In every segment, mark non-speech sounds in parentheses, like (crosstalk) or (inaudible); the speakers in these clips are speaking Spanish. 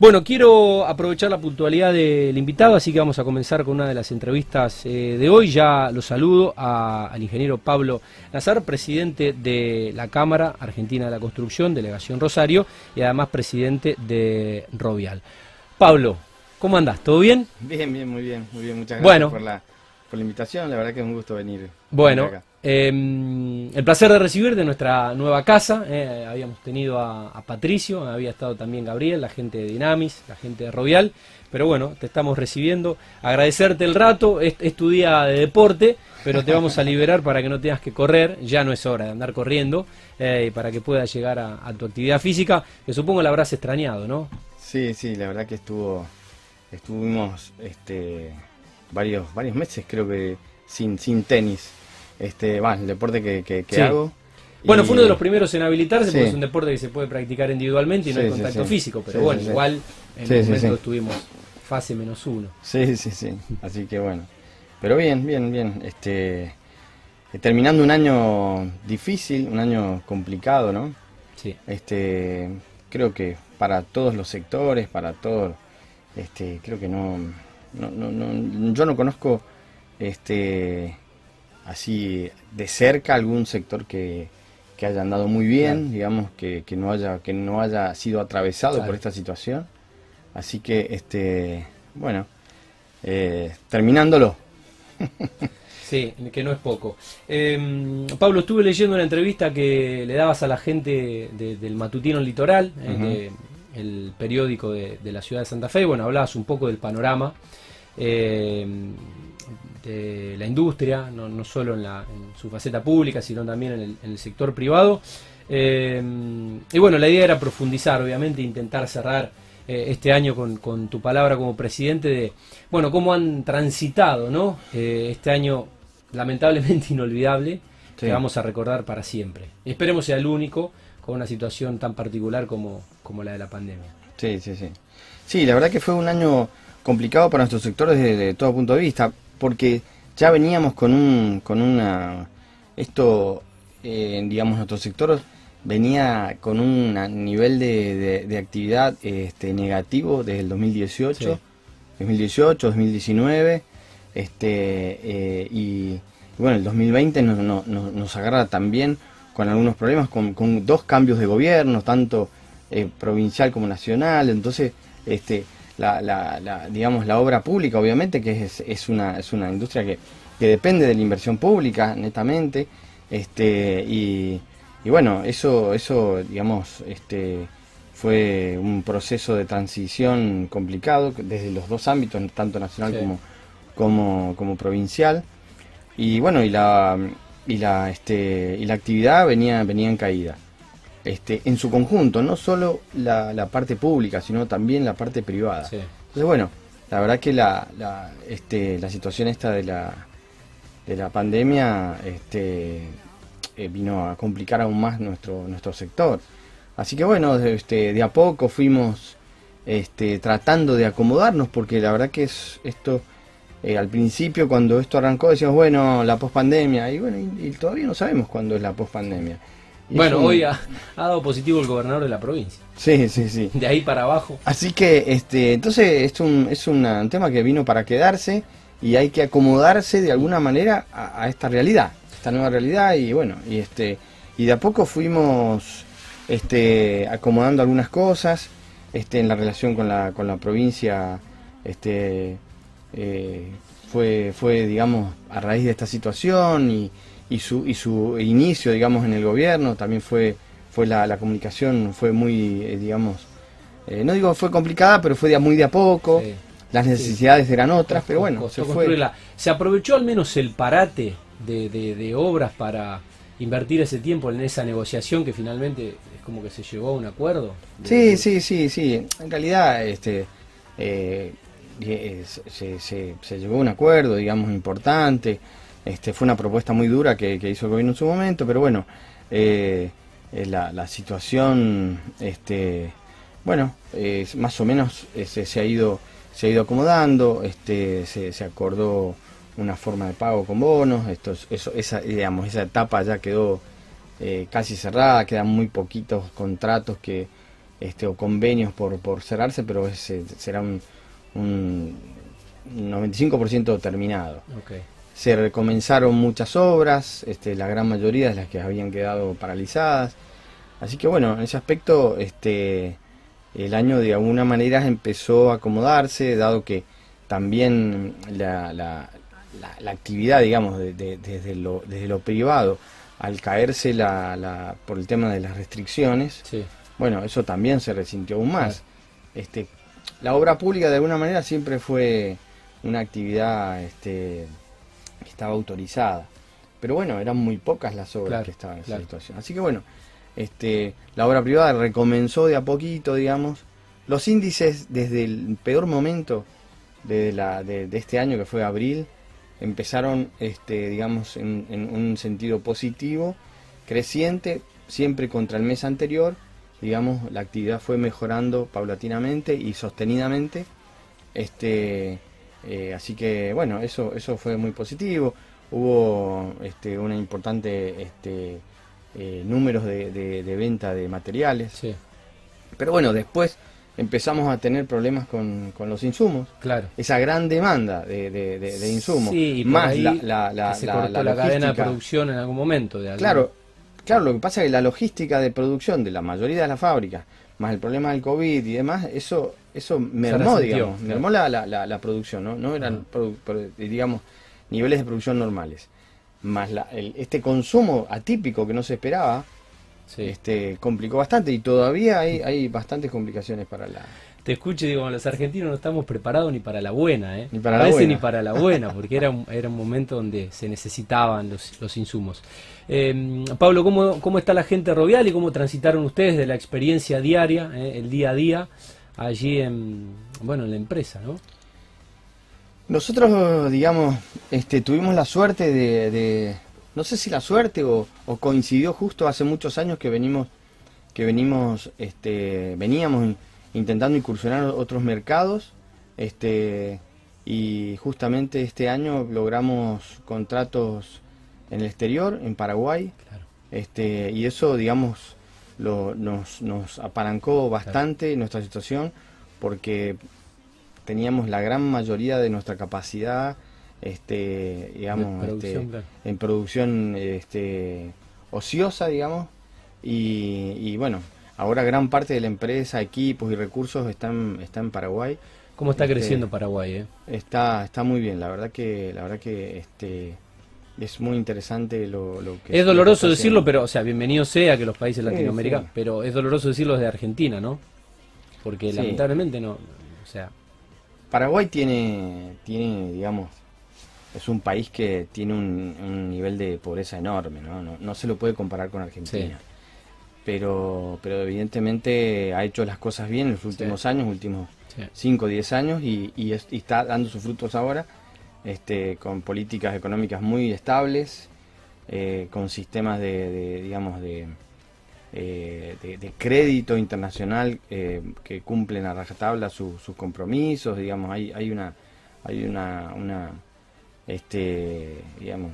Bueno, quiero aprovechar la puntualidad del invitado, así que vamos a comenzar con una de las entrevistas eh, de hoy. Ya lo saludo al ingeniero Pablo Nazar, presidente de la Cámara Argentina de la Construcción, Delegación Rosario, y además presidente de Rovial. Pablo, ¿cómo andás? ¿Todo bien? Bien, bien, muy bien, muy bien. Muchas gracias por, la, por la invitación, la verdad que es un gusto venir. Bueno, Em, el placer de recibir de nuestra nueva casa. Eh, habíamos tenido a, Patricio, había estado también Gabriel, la gente de Dinamis, la gente de Rovial. Pero bueno, te estamos recibiendo. Agradecerte el rato. Es, tu día de deporte, pero te vamos a liberar para que no tengas que correr. Ya no es hora de andar corriendo. Eh, y para que puedas llegar a, tu actividad física, que supongo la habrás extrañado, ¿no? Sí, sí, la verdad que estuvo. Estuvimos este, varios, varios meses, creo que, sin, sin tenis este, va, el deporte que, que, hago. Bueno, fue uno de los primeros en habilitarse porque es un deporte que se puede practicar individualmente y no hay contacto físico, pero bueno, igual en el momento estuvimos fase menos uno. Sí, sí, sí, así que bueno. Pero bien, bien, bien. Este, terminando un año difícil, un año complicado, ¿no? Sí. Este, creo que para todos los sectores, para todos, este, creo que no, no, no, no yo no conozco, este, así de cerca algún sector que, haya andado muy bien, digamos, que, no haya, que no haya sido atravesado por esta situación. Así que, este, bueno, eh, terminándolo. (laughs) Sí, que no es poco. Em, Pablo, estuve leyendo una entrevista que le dabas a la gente del Matutino Litoral, eh, el periódico de, la ciudad de Santa Fe. Bueno, hablabas un poco del panorama. Eh, de la industria, no, no solo en, la, en, su faceta pública, sino también en el, sector privado. Eh, y bueno, la idea era profundizar, obviamente, intentar cerrar eh, este año con, con, tu palabra como presidente de, bueno, cómo han transitado, ¿no? Eh, este año lamentablemente (laughs) inolvidable, que vamos a recordar para siempre. esperemos sea el único con una situación tan particular como, como la de la pandemia. Sí, sí, sí. Sí, la verdad que fue un año complicado para nuestro sector desde todo punto de vista porque ya veníamos con un con una esto eh, digamos nuestro sector venía con un nivel de, de, actividad este, negativo desde el 2018 2018 2019 este eh, y, bueno el 2020 nos, nos, agarra también con algunos problemas con, con dos cambios de gobierno tanto eh, provincial como nacional entonces este la, la, digamos, la obra pública, obviamente, que es, es, una, es una industria que, que depende de la inversión pública, netamente, este, y, y bueno, eso, eso, digamos, este, fue un proceso de transición complicado desde los dos ámbitos, tanto nacional como, como, como provincial. Y bueno, y la, y la, este, y la actividad venía, venía en caída este, en su conjunto, no solo la, la, parte pública, sino también la parte privada. Entonces, bueno, la verdad que la, la, este, la situación esta de la, de la pandemia este, eh, vino a complicar aún más nuestro, nuestro sector. Así que bueno, este, de a poco fuimos este, tratando de acomodarnos, porque la verdad que es esto... Eh, al principio cuando esto arrancó decíamos, bueno, la pospandemia, y bueno, y, todavía no sabemos cuándo es la pospandemia. Bueno, hoy ha, dado positivo el gobernador de la provincia. Sí, sí, sí. De ahí para abajo. Así que, este, entonces es un, es un tema que vino para quedarse y hay que acomodarse de alguna manera a, esta realidad, esta nueva realidad y bueno, y este, y de a poco fuimos, este, acomodando algunas cosas, este, en la relación con la, con la provincia, este, eh, fue, fue, digamos, a raíz de esta situación y y su, y su inicio, digamos, en el gobierno también fue, fue la, la comunicación, fue muy, eh, digamos, eh, no digo fue complicada, pero fue de muy de a poco. Las necesidades eran otras, pero bueno, se fue. ¿Se aprovechó al menos el parate de, de, obras para invertir ese tiempo en esa negociación que finalmente es como que se llegó a un acuerdo? Sí, sí, sí, sí. En realidad, este, eh, se, se, se, llegó a un acuerdo, digamos, importante. Este, fue una propuesta muy dura que, hizo el gobierno en su momento, pero bueno, eh, eh, la, situación, este, bueno, más o menos eh, se, ha ido se ha ido acomodando, este, se, acordó una forma de pago con bonos, esto, eso, esa, digamos, esa etapa ya quedó casi cerrada, quedan muy poquitos contratos que, este, o convenios por, por cerrarse, pero será un, un 95% terminado. Se recomenzaron muchas obras, este, la gran mayoría de las que habían quedado paralizadas. Así que bueno, en ese aspecto este, el año de alguna manera empezó a acomodarse, dado que también la, la, la, actividad, digamos, desde, lo, desde lo privado, al caerse la, por el tema de las restricciones, bueno, eso también se resintió aún más. Este, la obra pública de alguna manera siempre fue una actividad este, que estaba autorizada. Pero bueno, eran muy pocas las obras que estaban en esa situación. Así que bueno, este, la obra privada recomenzó de a poquito, digamos. Los índices desde el peor momento de, la, de, este año, que fue abril, empezaron, este, digamos, en, en, un sentido positivo, creciente, siempre contra el mes anterior. Digamos, la actividad fue mejorando paulatinamente y sostenidamente. Este, eh, así que bueno, eso, eso fue muy positivo. Hubo este, una importante este, eh, números de, de, venta de materiales. Pero bueno, después empezamos a tener problemas con, con los insumos. Claro. Esa gran demanda de, de, insumos. Sí, más la, la, se cortó la, cadena de producción en algún momento. De claro, claro, lo que pasa es que la logística de producción de la mayoría de las fábricas, más el problema del COVID y demás, eso eso mermó, digamos, mermó la, la, la, producción, ¿no? No eran, digamos, niveles de producción normales. Más el, este consumo atípico que no se esperaba, este complicó bastante y todavía hay, hay bastantes complicaciones para la... Te escucho y digo, los argentinos no estamos preparados ni para la buena, ¿eh? Ni para la buena. ni para la buena, (laughs) porque era un, era un momento donde se necesitaban los, los insumos. Eh, Pablo, ¿cómo, ¿cómo está la gente rovial y cómo transitaron ustedes de la experiencia diaria, eh, el día a día? Allí en, bueno, en la empresa, ¿no? Nosotros, digamos, este, tuvimos la suerte de, no sé si la suerte o, coincidió justo hace muchos años que venimos, que venimos, este, veníamos intentando incursionar otros mercados, este, y justamente este año logramos contratos en el exterior, en Paraguay, este, y eso, digamos, nos, nos apalancó bastante nuestra situación porque teníamos la gran mayoría de nuestra capacidad este digamos este, en producción este ociosa digamos. Y, bueno ahora gran parte de la empresa equipos y recursos están está en Paraguay. Cómo está este, creciendo Paraguay eh? está está muy bien la verdad que la verdad que este es muy interesante lo, que... Es doloroso decirlo, pero, o sea, bienvenido sea que los países latinoamericanos, pero es doloroso decirlo de Argentina, ¿no? Porque lamentablemente no, o sea... Paraguay tiene, tiene, digamos, es un país que tiene un, nivel de pobreza enorme, ¿no? No, se lo puede comparar con Argentina. Pero, pero evidentemente ha hecho las cosas bien en los últimos años, últimos 5 o 10 años, y, y está dando sus frutos ahora este, con políticas económicas muy estables, eh, con sistemas de, digamos, de, eh, de, crédito internacional eh, que cumplen a rajatabla sus compromisos, digamos, hay, hay una, hay una, una este, digamos,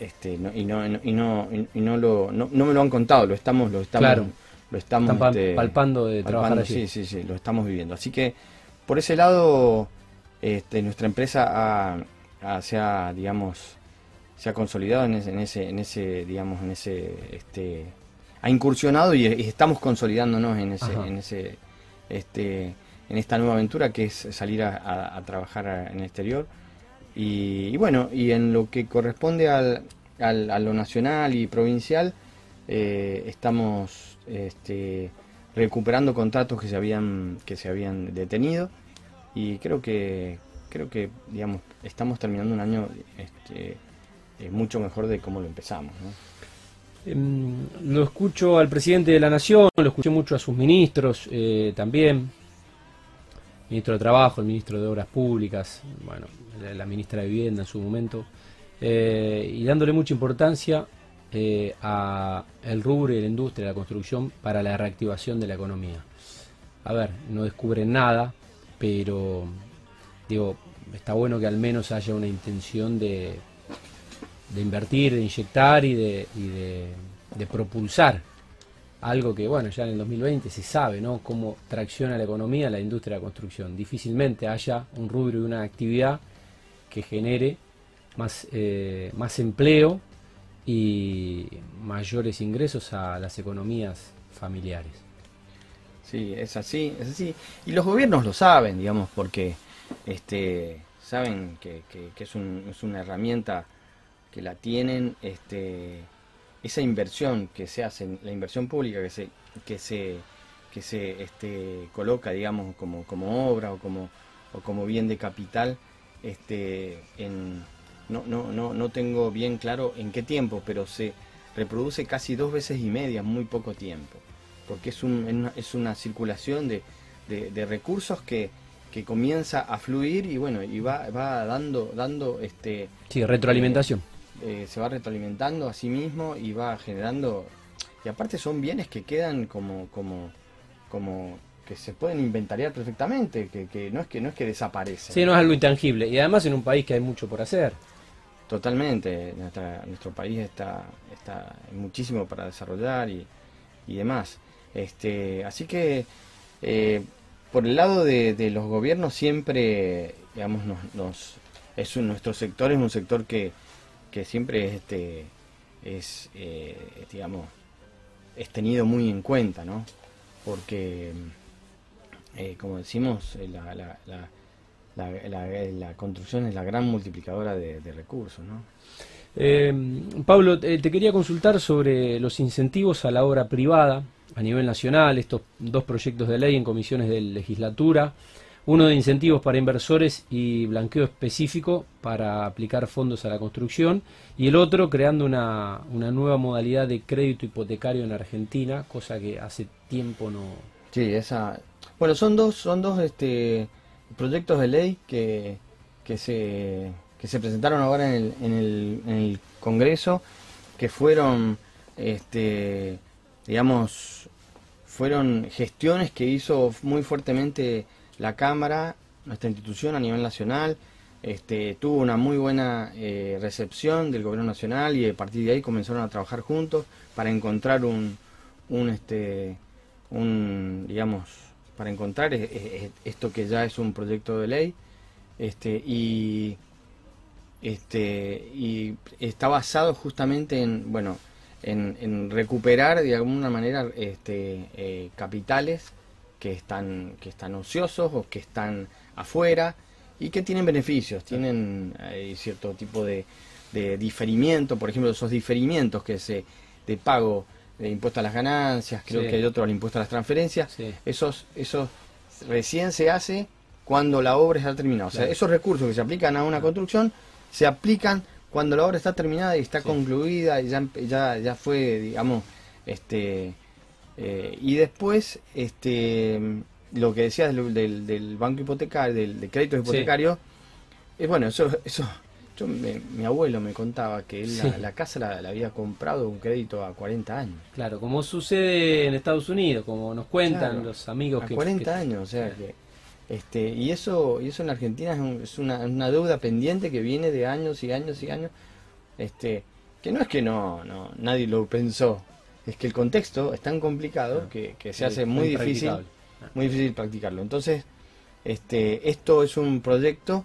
este, no, y no, y no, y no lo, no, me lo han contado, lo estamos, lo estamos, lo estamos este, palpando de trabajar Sí, sí, sí, lo estamos viviendo. Así que por ese lado este, nuestra empresa ha, se ha, digamos, se ha consolidado en ese, en ese, en ese digamos, en ese, este, ha incursionado y, estamos consolidándonos en ese, en ese, este, en esta nueva aventura que es salir a, trabajar en el exterior. Y, bueno, y en lo que corresponde al, al a lo nacional y provincial, eh, estamos este, recuperando contratos que se habían, que se habían detenido y creo que creo que digamos estamos terminando un año este, eh, mucho mejor de cómo lo empezamos em, lo escucho al presidente de la nación lo escuché mucho a sus ministros eh, también. Ministro de trabajo el ministro de obras públicas bueno la, ministra de vivienda en su momento. Eh, y dándole mucha importancia a el rubro y la industria de la construcción para la reactivación de la economía. A ver no descubren nada pero digo, está bueno que al menos haya una intención de, invertir, de inyectar y de, y de, propulsar algo que, bueno, ya en el 2020 se sabe, ¿no? Cómo tracciona la economía la industria de la construcción. Difícilmente haya un rubro y una actividad que genere más, eh, más empleo y mayores ingresos a las economías familiares. Sí, es así, es así. Y los gobiernos lo saben, digamos, porque este, saben que, que, es, un, es, una herramienta que la tienen, este, esa inversión que se hace, la inversión pública que se, que se, que se este, coloca, digamos, como, como obra o como, o como bien de capital, este, en, no, no, no, no tengo bien claro en qué tiempo, pero se reproduce casi dos veces y media muy poco tiempo, porque es, un, es una circulación de, de, recursos que, que, comienza a fluir y bueno, y va, va dando, dando este sí, retroalimentación. Eh, eh, se va retroalimentando a sí mismo y va generando y aparte son bienes que quedan como, como, como que se pueden inventariar perfectamente, que, que, no es que no es que desaparecen. Sí, no es algo intangible y además en un país que hay mucho por hacer. Totalmente, nuestro país está, está muchísimo para desarrollar y, y demás. Este, así que eh, por el lado de, los gobiernos siempre, digamos, nos, es nuestro sector es un sector que, que siempre es, este, es eh, digamos, es tenido muy en cuenta, ¿no? Porque, eh, como decimos, la, la la, la, construcción es la gran multiplicadora de, recursos. ¿no? Eh, Pablo, te quería consultar sobre los incentivos a la obra privada a nivel nacional, estos dos proyectos de ley en comisiones de legislatura, uno de incentivos para inversores y blanqueo específico para aplicar fondos a la construcción y el otro creando una, una nueva modalidad de crédito hipotecario en Argentina, cosa que hace tiempo no... Sí, esa... Bueno, son dos, son dos este, proyectos de ley que, que, se, que se presentaron ahora en el, en el, en el Congreso, que fueron, este, digamos, fueron gestiones que hizo muy fuertemente la Cámara, nuestra institución a nivel nacional, este, tuvo una muy buena eh, recepción del gobierno nacional y a partir de ahí comenzaron a trabajar juntos para encontrar un, un, este, un digamos, para encontrar esto que ya es un proyecto de ley. Este y este y está basado justamente en bueno en, recuperar de alguna manera este eh, capitales que están que están ociosos o que están afuera y que tienen beneficios tienen eh, cierto tipo de, de diferimiento. Por ejemplo esos diferimientos que se de pago de impuesto a las ganancias, creo que hay otro al impuesto a las transferencias, esos, esos recién se hace cuando la obra está terminada. O sea, esos recursos que se aplican a una construcción se aplican cuando la obra está terminada y está concluida y ya, ya, ya fue, digamos, este eh, y después este lo que decías del, del, banco hipotecario, del, crédito hipotecario, es bueno, eso, eso yo, mi abuelo me contaba que él la, casa la, había comprado un crédito a 40 años. Claro, como sucede en Estados Unidos, como nos cuentan los amigos a 40 años, o sea que este y eso y eso en Argentina es, una, una, deuda pendiente que viene de años y años y años. Este, que no es que no, no nadie lo pensó, es que el contexto es tan complicado que, que, se hace muy difícil muy difícil practicarlo. Entonces, este esto es un proyecto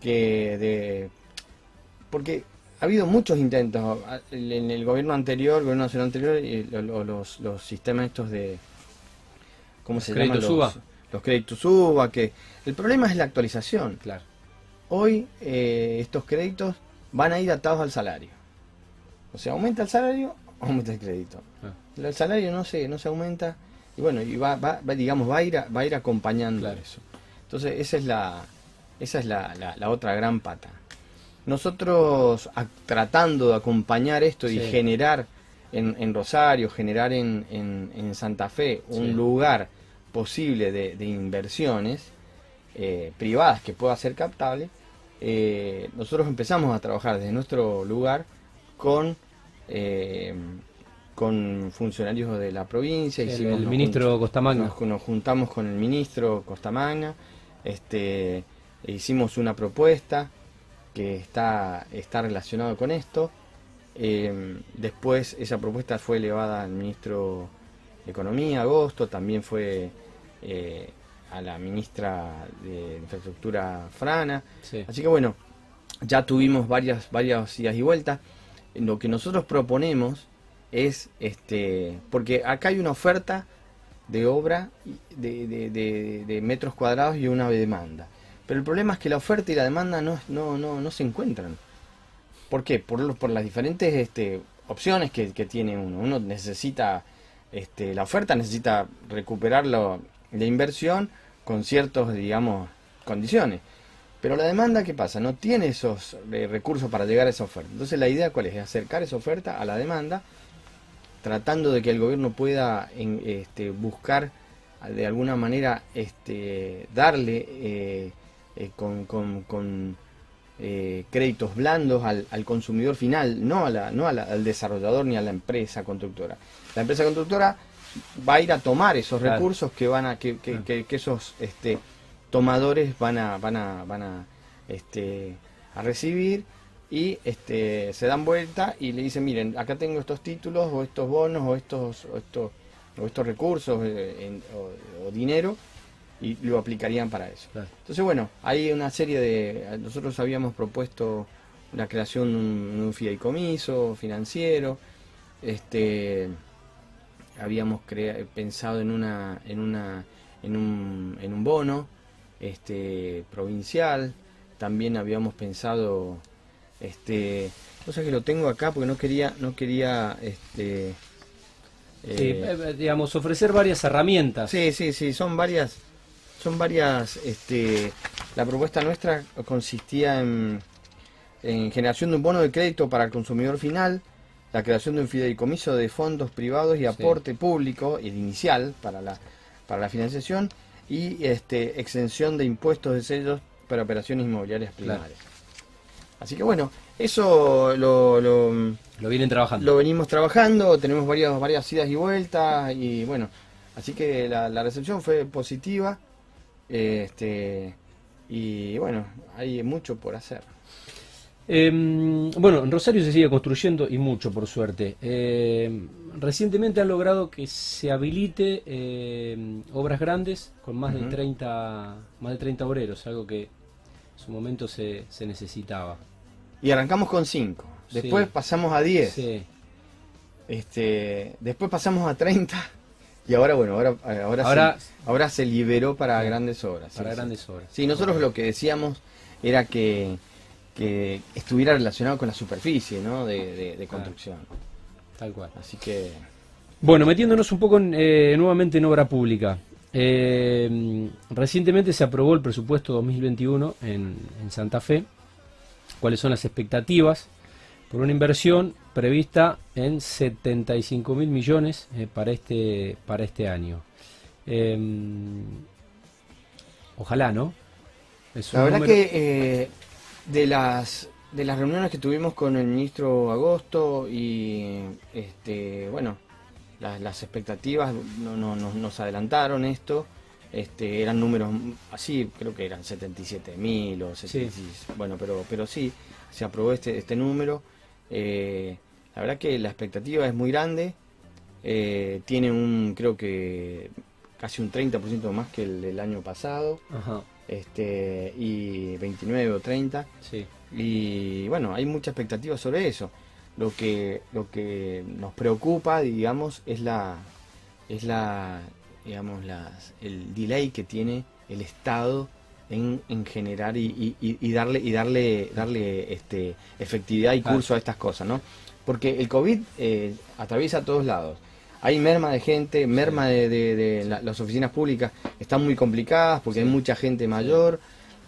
que de porque ha habido muchos intentos en el gobierno anterior, el gobierno nacional anterior, y los, los sistemas estos de... ¿Cómo se llama? Los, los créditos UBA, que el problema es la actualización. Claro. Hoy eh, estos créditos van a ir atados al salario. O sea, aumenta el salario, (laughs) aumenta el crédito. Ah. El salario no se, no se aumenta y bueno, y va, va, digamos, va a ir, va a ir acompañando eso. Entonces, esa es la, esa es la, la otra gran pata. Nosotros tratando de acompañar esto y generar en, Rosario, generar en, en, Santa Fe un lugar posible de, inversiones eh, privadas que pueda ser captable, eh, nosotros empezamos a trabajar desde nuestro lugar con eh, con funcionarios de la provincia. El, hicimos, el ministro Costamagna. Nos, juntamos con el ministro Costamagna, este, e hicimos una propuesta que está, está relacionado con esto. Eh, después esa propuesta fue elevada al ministro Economía, Agosto, también fue eh, a la ministra de Infraestructura, Frana. Así que bueno, ya tuvimos varias, varias idas y vueltas. Lo que nosotros proponemos es, este, porque acá hay una oferta de obra de, de, de, metros cuadrados y una demanda. Pero el problema es que la oferta y la demanda no, no, no, no se encuentran. ¿Por qué? Por, por las diferentes este, opciones que, que, tiene uno. Uno necesita, este, la oferta necesita recuperar la inversión con ciertos, digamos, condiciones. Pero la demanda, ¿qué pasa? No tiene esos eh, recursos para llegar a esa oferta. Entonces la idea cuál es? Acercar esa oferta a la demanda, tratando de que el gobierno pueda este, buscar de alguna manera este, darle eh, eh, con, créditos blandos al, consumidor final, no, a la, no al desarrollador ni a la empresa constructora. La empresa constructora va a ir a tomar esos recursos que van a que, que, que esos este, tomadores van a, van a, van a, este, a recibir y este, se dan vuelta y le dicen, miren, acá tengo estos títulos o estos bonos o estos, o estos, o estos recursos eh, o, dinero y lo aplicarían para eso. Entonces, bueno, hay una serie de... Nosotros habíamos propuesto la creación de un, un fideicomiso financiero, este habíamos pensado en una en una en un, en un bono este, provincial. También habíamos pensado, este, cosa que lo tengo acá porque no quería, no quería, este, eh, eh, digamos, ofrecer varias herramientas. Sí, sí, sí, son varias, son varias, este, la propuesta nuestra consistía en, en generación de un bono de crédito para el consumidor final, la creación de un fideicomiso de fondos privados y aporte público, el inicial para la, para la financiación, y este, exención de impuestos de sellos para operaciones inmobiliarias primarias. Así que bueno, eso lo, lo, vienen trabajando. Lo venimos trabajando, tenemos varias, varias idas y vueltas y bueno, así que la, la recepción fue positiva este, y bueno, hay mucho por hacer. Em, bueno, en Rosario se sigue construyendo y mucho, por suerte. Em, recientemente han logrado que se habilite em, obras grandes con más, de 30, más de 30 obreros, algo que en su momento se, se necesitaba. Y arrancamos con 5, después pasamos a 10, este, después pasamos a 30 y ahora, bueno, ahora, ahora, ahora, se, liberó para grandes obras. Para grandes obras. Sí, nosotros lo que decíamos era que que estuviera relacionado con la superficie ¿no? de, construcción. Tal cual. Así que... Bueno, metiéndonos un poco eh, nuevamente en obra pública. Eh, recientemente se aprobó el presupuesto 2021 en, en Santa Fe. ¿Cuáles son las expectativas? Por una inversión prevista en 75 mil millones eh, para, este, para este año. ojalá, ¿no? la verdad que de las de las reuniones que tuvimos con el ministro Agosto y este bueno las, expectativas no, no, nos adelantaron esto este eran números así creo que eran 77 mil o bueno pero pero sí se aprobó este este número. Eh, la verdad que la expectativa es muy grande eh, tiene un creo que casi un 30% más que el del año pasado. Ajá este, y 29 o 30. Sí. Y bueno, hay mucha expectativa sobre eso. Lo que, lo que nos preocupa, digamos, es la, es la, digamos, las, el delay que tiene el Estado en, en generar y, y, darle, y darle, darle este, efectividad y curso a estas cosas, ¿no? Porque el COVID eh, atraviesa a todos lados hay merma de gente, merma de, las oficinas públicas están muy complicadas porque hay mucha gente mayor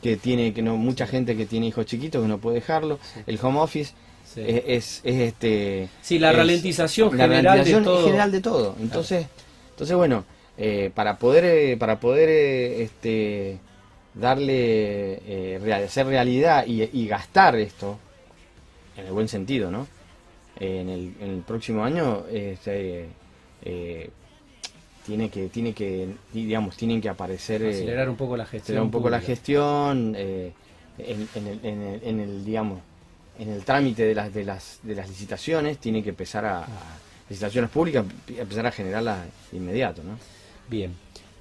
que tiene que no mucha gente que tiene hijos chiquitos que no puede dejarlo. El home office es, este sí la ralentización general de todo. general de todo. Entonces entonces bueno eh, para poder eh, para poder eh, este darle hacer realidad y, gastar esto en el buen sentido, ¿no? En el, en el próximo año este, eh, tiene que tiene que digamos tienen que aparecer eh, acelerar un poco la gestión un poco la gestión eh, en, el, digamos en el trámite de las de las de las licitaciones tiene que empezar a, licitaciones públicas empezar a generarlas inmediato, ¿no? Bien.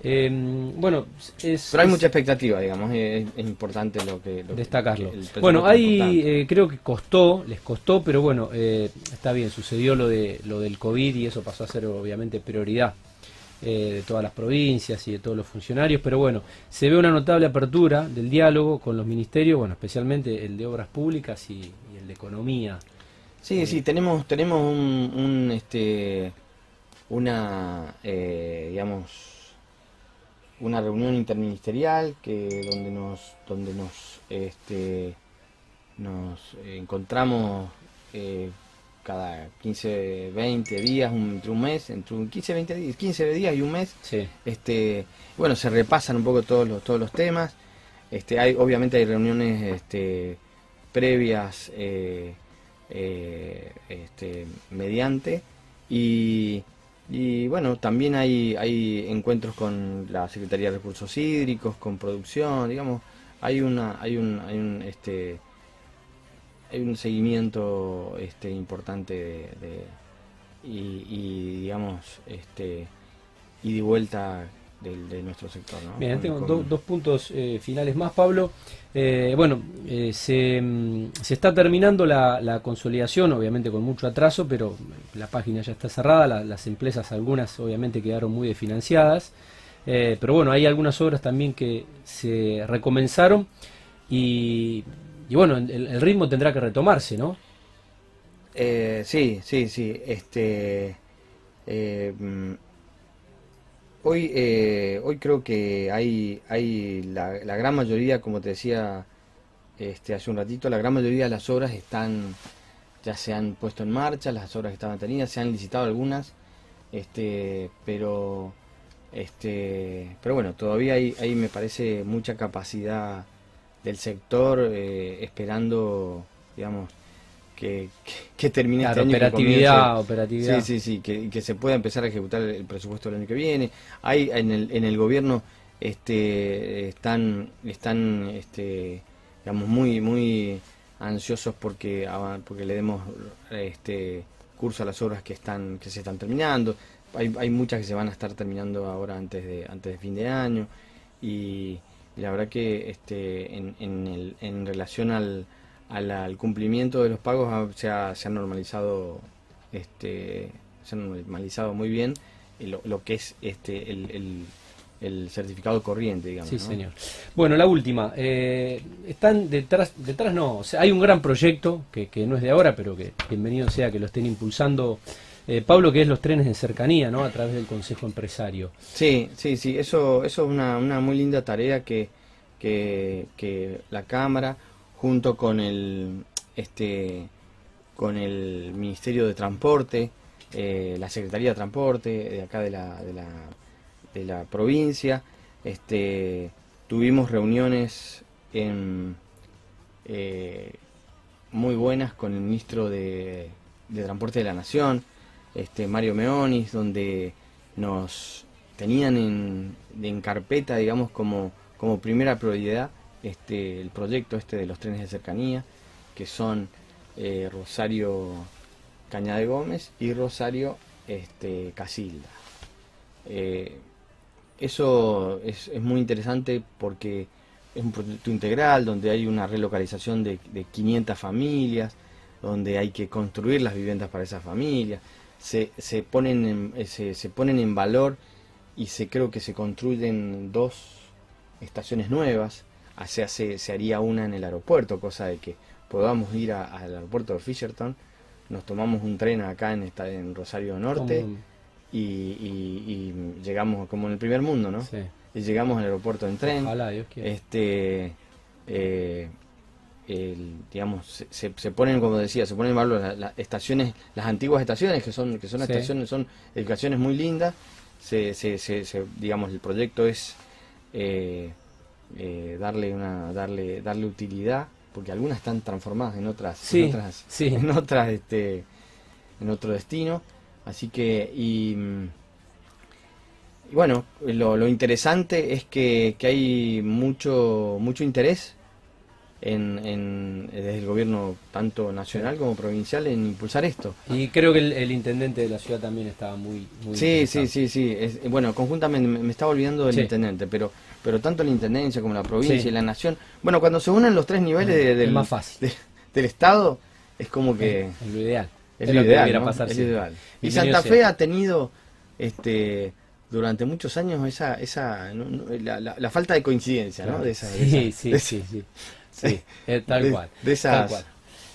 Eh, bueno, es, pero hay es mucha expectativa, digamos, es, es importante lo que... Lo que- destacarlo. el Bueno, importante. eh, creo que costó, les costó, pero bueno, eh, está bien, sucedió lo de lo del COVID y eso pasó a ser obviamente prioridad de todas las provincias y de todos los funcionarios, pero bueno, se ve una notable apertura del diálogo con los ministerios, bueno, especialmente el de Obras Públicas y, y el de Economía. Sí, sí, tenemos, tenemos un, un, este, una, eh, digamos, una reunión interministerial que donde nos, donde nos, este, nos encontramos eh, cada 15, 20 días, un- entre un mes, entre un 15, 20 días, 15 días y un mes, Sí, este, bueno, se repasan un poco todos los, todos los temas. Este, hay, obviamente hay reuniones este, previas eh, eh, este, mediante y, y, bueno, también hay, hay encuentros con la Secretaría de Recursos Hídricos, con producción, digamos, hay una, hay un, hay un este hay un seguimiento este importante de, y, y, digamos este y de vuelta de, nuestro sector ¿no? Bien, tengo do- dos puntos eh, finales más, Pablo. Eh, bueno, eh, se, se está terminando la, la consolidación, obviamente con mucho atraso, pero la página ya está cerrada, la- las empresas algunas obviamente quedaron muy desfinanciadas, pero bueno, hay algunas obras también que se recomenzaron y, y bueno, el, el ritmo tendrá que retomarse, ¿no? Sí, sí, sí. Este, mm, hoy, eh, hoy creo que hay, hay la, gran mayoría, como te decía este, hace un ratito, la gran mayoría de las obras están, ya se han puesto en marcha, las obras que estaban tenidas, se han licitado algunas, este, pero, este, pero bueno, todavía hay, hay me parece mucha capacidad del sector eh, esperando, digamos, que, que, que termine Claro, este año que operatividad, operatividad. Sí, sí, sí, que, que se pueda empezar a ejecutar el, presupuesto del año que viene. Hay en el, en el gobierno este, están, están este, digamos, muy, muy ansiosos porque, ava- porque le demos este, curso a las obras que, están, que se están terminando. Hay, hay muchas que se van a estar terminando ahora antes de, antes de fin de año. Y, y la verdad que este, en, en, el, en relación al, al, al cumplimiento de los pagos ha- se ha, se ha normalizado este se ha normalizado muy bien eh, lo, lo que es este el, el, el certificado corriente digamos Sí, ¿no? señor. Bueno, la última. eh, están detrás, detrás no, o sea, hay un gran proyecto que, que no es de ahora, pero que bienvenido sea que lo estén impulsando. eh, Pablo, que es los trenes de cercanía, ¿no? A través del Consejo Empresario. Sí, sí, sí, eso, eso es una, una muy linda tarea que, que, que la Cámara, junto con el, este, con el Ministerio de Transporte, eh, la Secretaría de Transporte de acá de la, de la, de la provincia, este, tuvimos reuniones en, eh, muy buenas con el ministro de, de Transporte de la Nación, este Mario Meonis, donde nos tenían en, en carpeta, digamos, como, como primera prioridad este, el proyecto este de los trenes de cercanía, que son eh, Rosario Cañada de Gómez y Rosario este, Casilda. Eh, eso es, es muy interesante porque es un proyecto integral donde hay una relocalización de, de 500 familias, donde hay que construir las viviendas para esas familias, se, se, ponen, en, eh, se, se ponen en valor y se creo que se construyen dos estaciones nuevas, o sea, se, se haría una en el aeropuerto, cosa de que podamos ir al aeropuerto de Fisherton, nos tomamos un tren acá en, esta, en Rosario Norte y, y- y llegamos como en el primer mundo, ¿no? sí. Y llegamos al aeropuerto en tren. Ojalá, Dios quiera. Este, eh, el- digamos, se, se- ponen, como decía, se ponen en las, las estaciones, las antiguas estaciones, que son, que son Sí. estaciones, son edificaciones muy lindas. Se, se, se- se- digamos, el proyecto es eh, eh, darle una, darle, darle utilidad, porque algunas están transformadas en otras, Sí, en otras, sí. (laughs) en otras, este, en otro destino. Así que, y, y bueno, lo, lo interesante es que, que hay mucho, mucho interés en, desde el gobierno tanto nacional como provincial en impulsar esto. Y creo que el, intendente de la ciudad también estaba muy... muy sí, sí, sí, sí, bueno, conjuntamente me, estaba olvidando del intendente, pero pero tanto la intendencia como la provincia y la nación, bueno, cuando se unen los tres niveles del, más fácil. del Estado, es como que... Es, lo ideal. Es, lo, ideal, pasar, es ideal. Y Santa Fe ha tenido... este durante muchos años esa esa la, falta de coincidencia, ¿no? De esa, sí, sí, sí, sí, Sí, eh, tal, cual, de esas, tal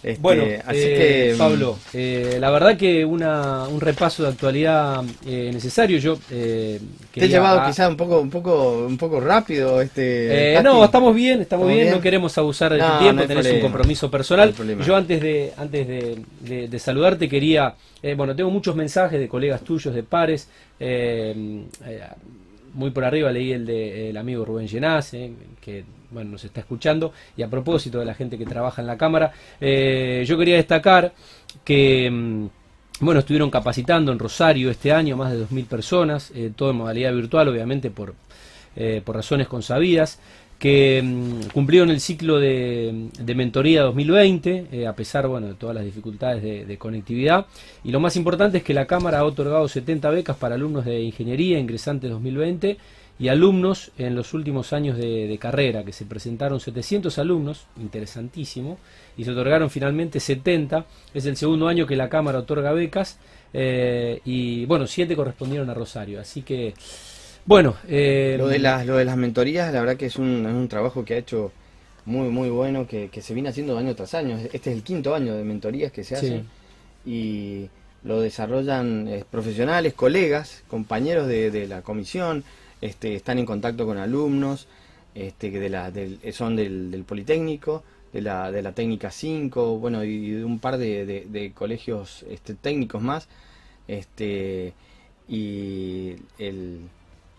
este, bueno, así que eh, Pablo, eh, la verdad que una, un repaso de actualidad necesario. Yo te he llevado quizás un poco, un poco, un poco rápido. Este. no, estamos bien, estamos bien, No queremos abusar de tu tiempo. tenés un compromiso personal. yo antes de, antes de, de saludarte quería, bueno, tengo muchos mensajes de colegas tuyos, de pares muy por arriba leí el del amigo Rubén Llenaz, eh, que bueno, nos está escuchando, y a propósito de la gente que trabaja en la Cámara, eh, yo quería destacar que... Mm, bueno, estuvieron capacitando en Rosario este año más de 2.000 personas, eh, todo en modalidad virtual, obviamente por, por razones consabidas que mm, cumplieron el ciclo de, mentoría 2020, eh, a pesar bueno, de todas las dificultades de, conectividad. Y lo más importante es que la Cámara ha otorgado 70 becas para alumnos de ingeniería ingresantes 2020 y alumnos en los últimos años de, carrera, que se presentaron 700 alumnos, interesantísimo, y se otorgaron finalmente 70. Es el segundo año que la Cámara otorga becas eh, y bueno, 7 correspondieron a Rosario. Así que... Bueno, eh, lo, de las, lo de las mentorías, la verdad que es un, es un trabajo que ha hecho muy, muy bueno, que, se viene haciendo año tras año. Este es el quinto año de mentorías que se hacen y lo desarrollan eh, profesionales, colegas, compañeros de, la comisión, este, están en contacto con alumnos este, que de la, del, son del, Politécnico, de la, de la Técnica 5, bueno, y de un par de, de colegios este, técnicos más. Este, y el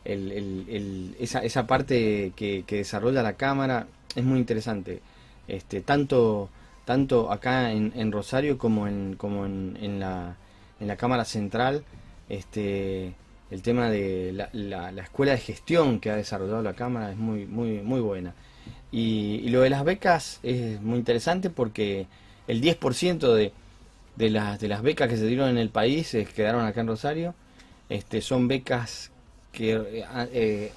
el, esa, esa parte que, desarrolla la cámara es muy interesante. Este, tanto, tanto acá en, Rosario como en, como en, la, en la Cámara Central, este, el tema de la, la, escuela de gestión que ha desarrollado la Cámara es muy, muy, muy buena. Y, lo de las becas es muy interesante porque el 10% de, de, las, de las becas que se dieron en el país eh, quedaron acá en Rosario. Este, son becas que, eh, eh,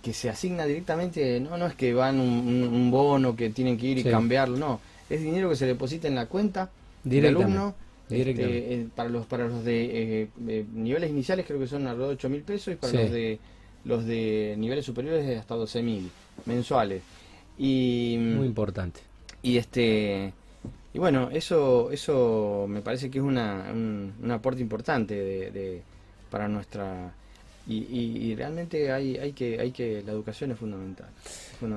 que se asigna directamente, no, no es que van un, bono que tienen que ir y cambiarlo, no, es dinero que se deposita en la cuenta del alumno. Este, eh, para los para los de niveles iniciales creo que son alrededor de 8 mil pesos y para los de los de niveles superiores hasta 12 mil mensuales. Y muy importante. y este y bueno eso eso me parece que es una, un, aporte importante de, para nuestra y, realmente hay, hay, que, hay que, la educación es fundamental.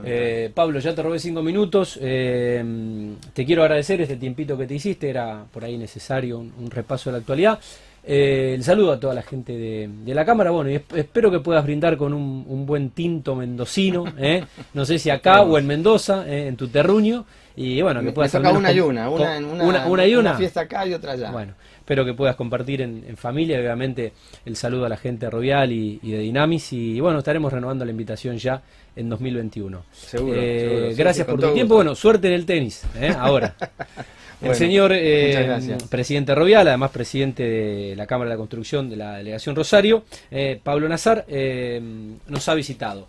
Eh, Pablo, ya te robé cinco minutos. Eh, te quiero agradecer este tiempito que te hiciste, era por ahí necesario un, repaso de la actualidad. Eh, el saludo a toda la gente de, la Cámara. Bueno, y espero que puedas brindar con un, buen tinto mendocino. No sé si acá o en Mendoza, en tu terruño. Y bueno, que puedas. Me una y una, una, una, una, y una. Una fiesta acá y otra allá. Bueno, Espero que puedas compartir en, familia, obviamente, el saludo a la gente de Rovial y, de Dinamis. Y, bueno, estaremos renovando la invitación ya en 2021. Seguro. Eh, gracias por tu tiempo. Bueno, suerte en el tenis, ¿eh? ahora. (laughs) el señor eh, presidente Rovial, además presidente de la Cámara de la Construcción de la Delegación Rosario, Pablo Nazar, nos ha visitado.